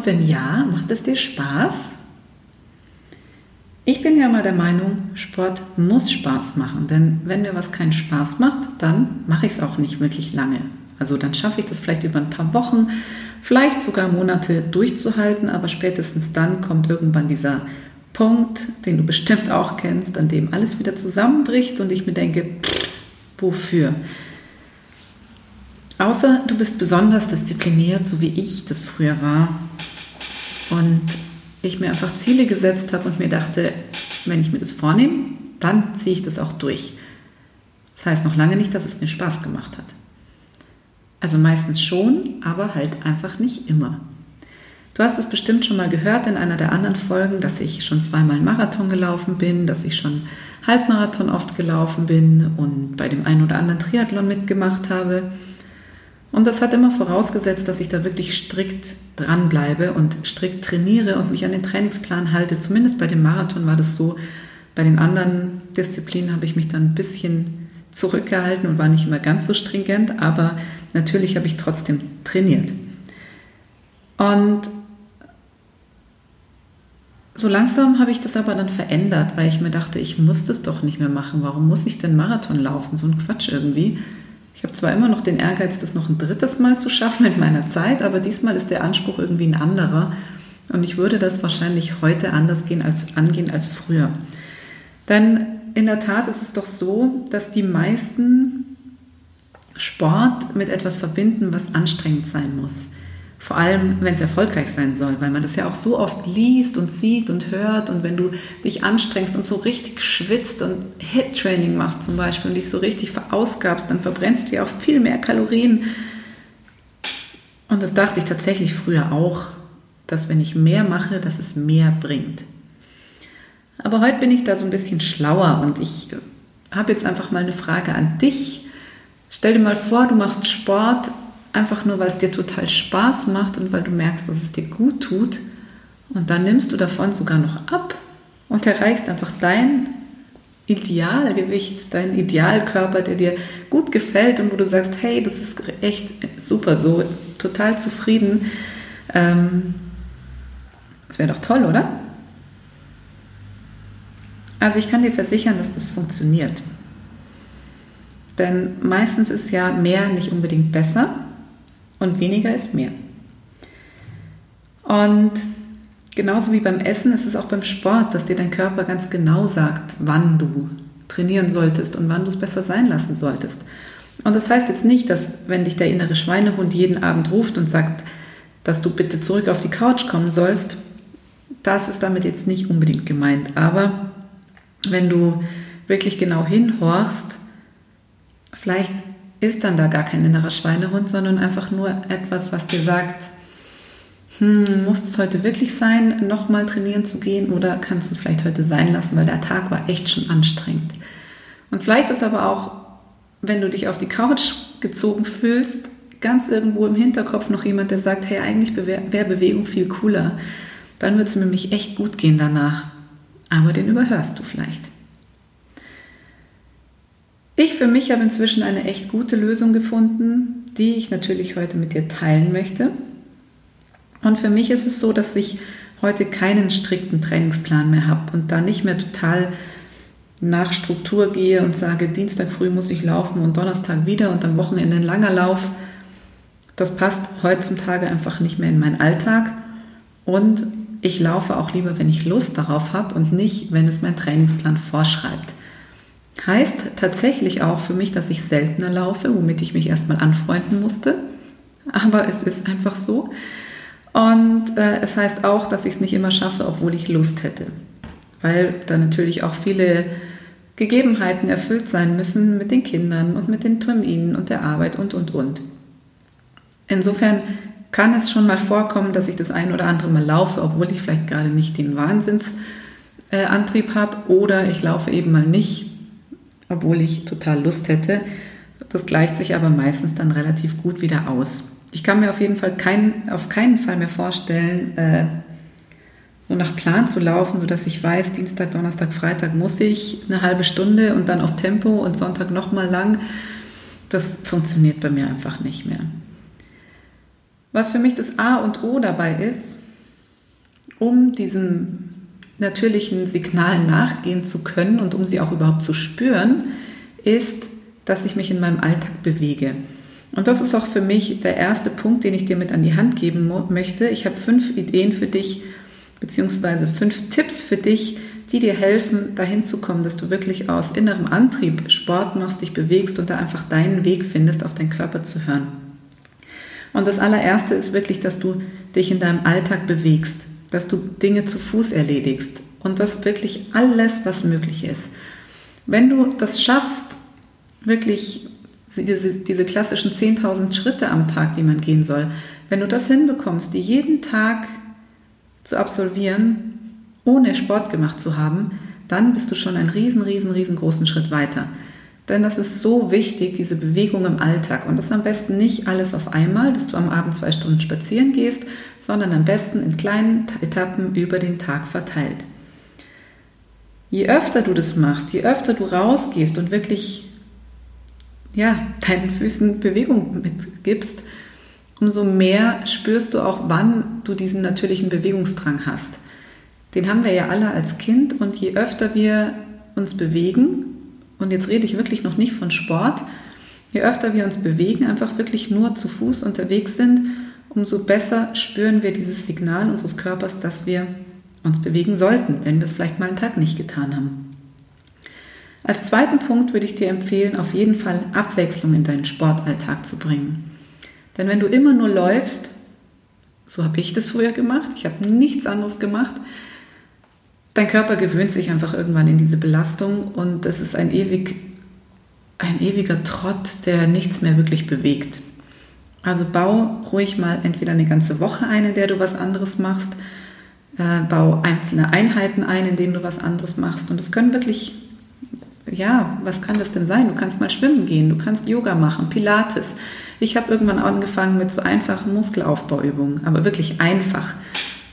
Und wenn ja, macht es dir Spaß? Ich bin ja mal der Meinung, Sport muss Spaß machen, denn wenn mir was keinen Spaß macht, dann mache ich es auch nicht wirklich lange. Also dann schaffe ich das vielleicht über ein paar Wochen, vielleicht sogar Monate durchzuhalten, aber spätestens dann kommt irgendwann dieser Punkt, den du bestimmt auch kennst, an dem alles wieder zusammenbricht und ich mir denke, pff, wofür? Außer du bist besonders diszipliniert, so wie ich das früher war. Und ich mir einfach Ziele gesetzt habe und mir dachte, wenn ich mir das vornehme, dann ziehe ich das auch durch. Das heißt noch lange nicht, dass es mir Spaß gemacht hat. Also meistens schon, aber halt einfach nicht immer. Du hast es bestimmt schon mal gehört in einer der anderen Folgen, dass ich schon zweimal Marathon gelaufen bin, dass ich schon Halbmarathon oft gelaufen bin und bei dem einen oder anderen Triathlon mitgemacht habe. Und das hat immer vorausgesetzt, dass ich da wirklich strikt dranbleibe und strikt trainiere und mich an den Trainingsplan halte. Zumindest bei dem Marathon war das so. Bei den anderen Disziplinen habe ich mich dann ein bisschen zurückgehalten und war nicht immer ganz so stringent, aber natürlich habe ich trotzdem trainiert. Und so langsam habe ich das aber dann verändert, weil ich mir dachte, ich muss das doch nicht mehr machen. Warum muss ich denn Marathon laufen? So ein Quatsch irgendwie. Ich habe zwar immer noch den Ehrgeiz, das noch ein drittes Mal zu schaffen in meiner Zeit, aber diesmal ist der Anspruch irgendwie ein anderer. Und ich würde das wahrscheinlich heute anders gehen als, angehen als früher. Denn in der Tat ist es doch so, dass die meisten Sport mit etwas verbinden, was anstrengend sein muss. Vor allem, wenn es erfolgreich sein soll, weil man das ja auch so oft liest und sieht und hört. Und wenn du dich anstrengst und so richtig schwitzt und Hit-Training machst zum Beispiel und dich so richtig verausgabst, dann verbrennst du ja auch viel mehr Kalorien. Und das dachte ich tatsächlich früher auch, dass wenn ich mehr mache, dass es mehr bringt. Aber heute bin ich da so ein bisschen schlauer und ich habe jetzt einfach mal eine Frage an dich. Stell dir mal vor, du machst Sport einfach nur, weil es dir total Spaß macht und weil du merkst, dass es dir gut tut. Und dann nimmst du davon sogar noch ab und erreichst einfach dein Idealgewicht, deinen Idealkörper, der dir gut gefällt und wo du sagst, hey, das ist echt super so, total zufrieden. Ähm, das wäre doch toll, oder? Also ich kann dir versichern, dass das funktioniert. Denn meistens ist ja mehr nicht unbedingt besser und weniger ist mehr. Und genauso wie beim Essen ist es auch beim Sport, dass dir dein Körper ganz genau sagt, wann du trainieren solltest und wann du es besser sein lassen solltest. Und das heißt jetzt nicht, dass wenn dich der innere Schweinehund jeden Abend ruft und sagt, dass du bitte zurück auf die Couch kommen sollst, das ist damit jetzt nicht unbedingt gemeint. Aber wenn du wirklich genau hinhorchst, vielleicht ist dann da gar kein innerer Schweinehund, sondern einfach nur etwas, was dir sagt, hm, muss es heute wirklich sein, nochmal trainieren zu gehen oder kannst du es vielleicht heute sein lassen, weil der Tag war echt schon anstrengend. Und vielleicht ist aber auch, wenn du dich auf die Couch gezogen fühlst, ganz irgendwo im Hinterkopf noch jemand, der sagt, hey, eigentlich wäre Bewegung viel cooler. Dann wird es mir nämlich echt gut gehen danach. Aber den überhörst du vielleicht. Ich für mich habe inzwischen eine echt gute Lösung gefunden, die ich natürlich heute mit dir teilen möchte. Und für mich ist es so, dass ich heute keinen strikten Trainingsplan mehr habe und da nicht mehr total nach Struktur gehe und sage, Dienstag früh muss ich laufen und Donnerstag wieder und am Wochenende ein langer Lauf. Das passt heutzutage einfach nicht mehr in meinen Alltag. Und ich laufe auch lieber, wenn ich Lust darauf habe und nicht, wenn es mein Trainingsplan vorschreibt. Heißt tatsächlich auch für mich, dass ich seltener laufe, womit ich mich erstmal anfreunden musste. Aber es ist einfach so. Und äh, es heißt auch, dass ich es nicht immer schaffe, obwohl ich Lust hätte. Weil da natürlich auch viele Gegebenheiten erfüllt sein müssen mit den Kindern und mit den Terminen und der Arbeit und, und, und. Insofern kann es schon mal vorkommen, dass ich das ein oder andere Mal laufe, obwohl ich vielleicht gerade nicht den Wahnsinnsantrieb habe oder ich laufe eben mal nicht, obwohl ich total Lust hätte. Das gleicht sich aber meistens dann relativ gut wieder aus. Ich kann mir auf jeden Fall kein, auf keinen Fall mehr vorstellen, äh, so nach Plan zu laufen, sodass ich weiß, Dienstag, Donnerstag, Freitag muss ich eine halbe Stunde und dann auf Tempo und Sonntag nochmal lang. das funktioniert bei mir einfach nicht mehr. Was für mich das A und O dabei ist, um diesem natürlichen Signalen nachgehen zu können und um sie auch überhaupt zu spüren, ist, dass ich mich in meinem Alltag bewege. Und das ist auch für mich der erste Punkt, den ich dir mit an die Hand geben möchte. Ich habe fünf Ideen für dich, beziehungsweise fünf Tipps für dich, die dir helfen, dahin zu kommen, dass du wirklich aus innerem Antrieb Sport machst, dich bewegst und da einfach deinen Weg findest, auf deinen Körper zu hören. Und das allererste ist wirklich, dass du dich in deinem Alltag bewegst, dass du Dinge zu Fuß erledigst und das wirklich alles, was möglich ist. Wenn du das schaffst, wirklich diese, diese klassischen 10.000 Schritte am Tag, die man gehen soll, wenn du das hinbekommst, die jeden Tag zu absolvieren, ohne Sport gemacht zu haben, dann bist du schon einen riesen, riesen, riesengroßen Schritt weiter. Denn das ist so wichtig, diese Bewegung im Alltag. Und das am besten nicht alles auf einmal, dass du am Abend zwei Stunden spazieren gehst, sondern am besten in kleinen Etappen über den Tag verteilt. Je öfter du das machst, je öfter du rausgehst und wirklich ja, deinen Füßen Bewegung mitgibst, umso mehr spürst du auch, wann du diesen natürlichen Bewegungsdrang hast. Den haben wir ja alle als Kind und je öfter wir uns bewegen, und jetzt rede ich wirklich noch nicht von Sport, je öfter wir uns bewegen, einfach wirklich nur zu Fuß unterwegs sind, umso besser spüren wir dieses Signal unseres Körpers, dass wir uns bewegen sollten, wenn wir es vielleicht mal einen Tag nicht getan haben. Als zweiten Punkt würde ich dir empfehlen, auf jeden Fall Abwechslung in deinen Sportalltag zu bringen. Denn wenn du immer nur läufst, so habe ich das früher gemacht, ich habe nichts anderes gemacht, dein Körper gewöhnt sich einfach irgendwann in diese Belastung und es ist ein, ewig, ein ewiger Trott, der nichts mehr wirklich bewegt. Also bau ruhig mal entweder eine ganze Woche ein, in der du was anderes machst, äh, bau einzelne Einheiten ein, in denen du was anderes machst. Und es können wirklich, ja, was kann das denn sein? Du kannst mal schwimmen gehen, du kannst Yoga machen, Pilates. Ich habe irgendwann angefangen mit so einfachen Muskelaufbauübungen, aber wirklich einfach.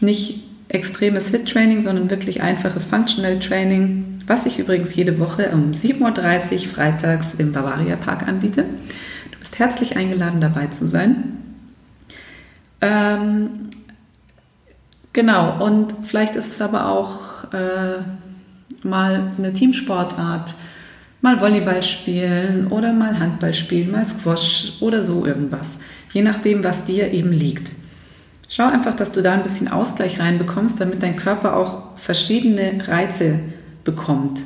Nicht extremes Hit-Training, sondern wirklich einfaches Functional Training, was ich übrigens jede Woche um 7.30 Uhr freitags im Bavaria Park anbiete. Du bist herzlich eingeladen, dabei zu sein. Ähm, genau, und vielleicht ist es aber auch äh, mal eine Teamsportart, mal Volleyball spielen oder mal Handball spielen, mal Squash oder so irgendwas. Je nachdem, was dir eben liegt. Schau einfach, dass du da ein bisschen Ausgleich reinbekommst, damit dein Körper auch verschiedene Reize bekommt.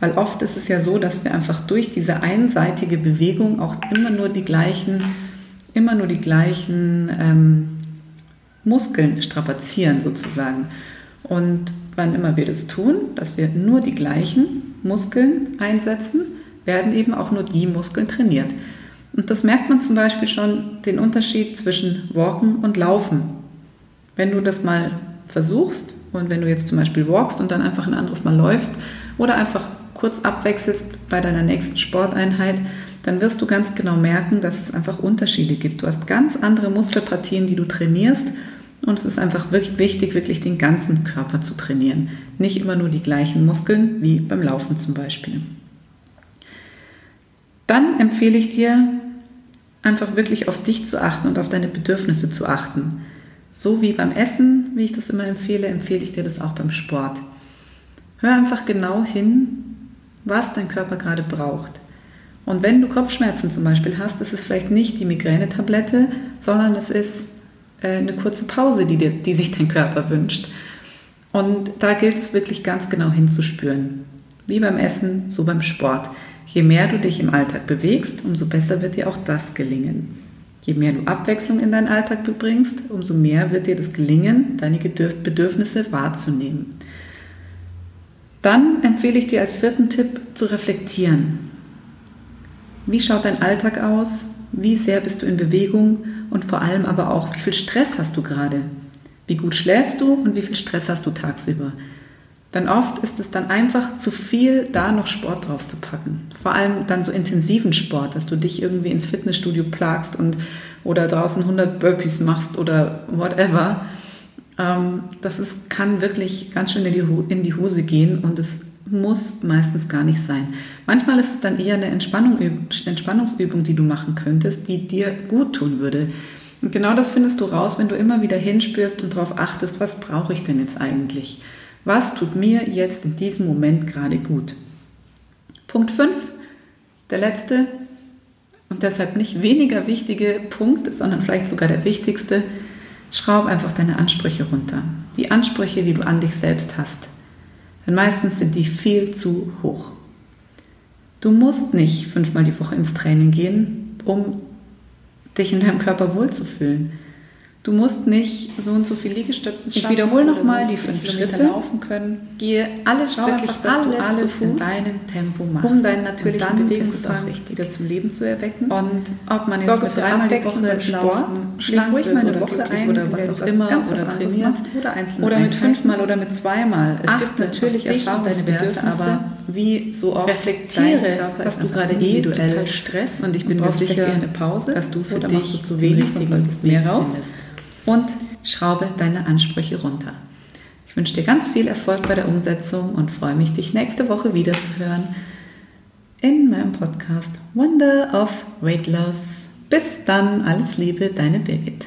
Weil oft ist es ja so, dass wir einfach durch diese einseitige Bewegung auch immer nur die gleichen, immer nur die gleichen ähm, Muskeln strapazieren sozusagen. Und wann immer wir das tun, dass wir nur die gleichen Muskeln einsetzen, werden eben auch nur die Muskeln trainiert. Und das merkt man zum Beispiel schon den Unterschied zwischen Walken und Laufen. Wenn du das mal versuchst und wenn du jetzt zum Beispiel walkst und dann einfach ein anderes Mal läufst oder einfach kurz abwechselst bei deiner nächsten Sporteinheit, dann wirst du ganz genau merken, dass es einfach Unterschiede gibt. Du hast ganz andere Muskelpartien, die du trainierst und es ist einfach wirklich wichtig, wirklich den ganzen Körper zu trainieren. Nicht immer nur die gleichen Muskeln wie beim Laufen zum Beispiel. Dann empfehle ich dir, einfach wirklich auf dich zu achten und auf deine Bedürfnisse zu achten. So wie beim Essen, wie ich das immer empfehle, empfehle ich dir das auch beim Sport. Hör einfach genau hin, was dein Körper gerade braucht. Und wenn du Kopfschmerzen zum Beispiel hast, ist es vielleicht nicht die Migränetablette, sondern es ist äh, eine kurze Pause, die, dir, die sich dein Körper wünscht. Und da gilt es wirklich ganz genau hinzuspüren. Wie beim Essen, so beim Sport. Je mehr du dich im Alltag bewegst, umso besser wird dir auch das gelingen. Je mehr du Abwechslung in deinen Alltag bringst, umso mehr wird dir das gelingen, deine Bedürfnisse wahrzunehmen. Dann empfehle ich dir als vierten Tipp zu reflektieren. Wie schaut dein Alltag aus? Wie sehr bist du in Bewegung? Und vor allem aber auch, wie viel Stress hast du gerade? Wie gut schläfst du und wie viel Stress hast du tagsüber? Denn oft ist es dann einfach zu viel, da noch Sport draus zu packen. Vor allem dann so intensiven Sport, dass du dich irgendwie ins Fitnessstudio plagst und oder draußen 100 Burpees machst oder whatever. Ähm, das ist, kann wirklich ganz schön in die, in die Hose gehen und es muss meistens gar nicht sein. Manchmal ist es dann eher eine Entspannung, Entspannungsübung, die du machen könntest, die dir gut tun würde. Und genau das findest du raus, wenn du immer wieder hinspürst und darauf achtest, was brauche ich denn jetzt eigentlich? Was tut mir jetzt in diesem Moment gerade gut? Punkt 5, der letzte und deshalb nicht weniger wichtige Punkt, sondern vielleicht sogar der wichtigste. Schraub einfach deine Ansprüche runter. Die Ansprüche, die du an dich selbst hast. Denn meistens sind die viel zu hoch. Du musst nicht fünfmal die Woche ins Training gehen, um dich in deinem Körper wohlzufühlen. Du musst nicht so und so viel Liegestützen Ich wiederhole nochmal die fünf Schritte. laufen können. Gehe alles Schau wirklich, einfach, dass alles, du alles zu Fuß, in deinem Tempo machst. um deinen natürlichen Und dann Bewegungsdrang wieder zum Leben zu erwecken. Und ob man jetzt sorge mit dreimal die Woche beim Sport schlank ruhig mal eine Woche ein, oder was auch immer oder trainierst oder oder mit fünfmal oder mit zweimal. Es Achte gibt natürlich und deine Bedürfnisse. aber wie so oft Reflektiere, was du gerade eh individuell Stress und ich bin mir sicher, vielleicht eine Pause dass du für dich zu wenig und solltest mehr raus. Und schraube deine Ansprüche runter. Ich wünsche dir ganz viel Erfolg bei der Umsetzung und freue mich, dich nächste Woche wieder zu hören in meinem Podcast Wonder of Weight Loss. Bis dann, alles Liebe, deine Birgit.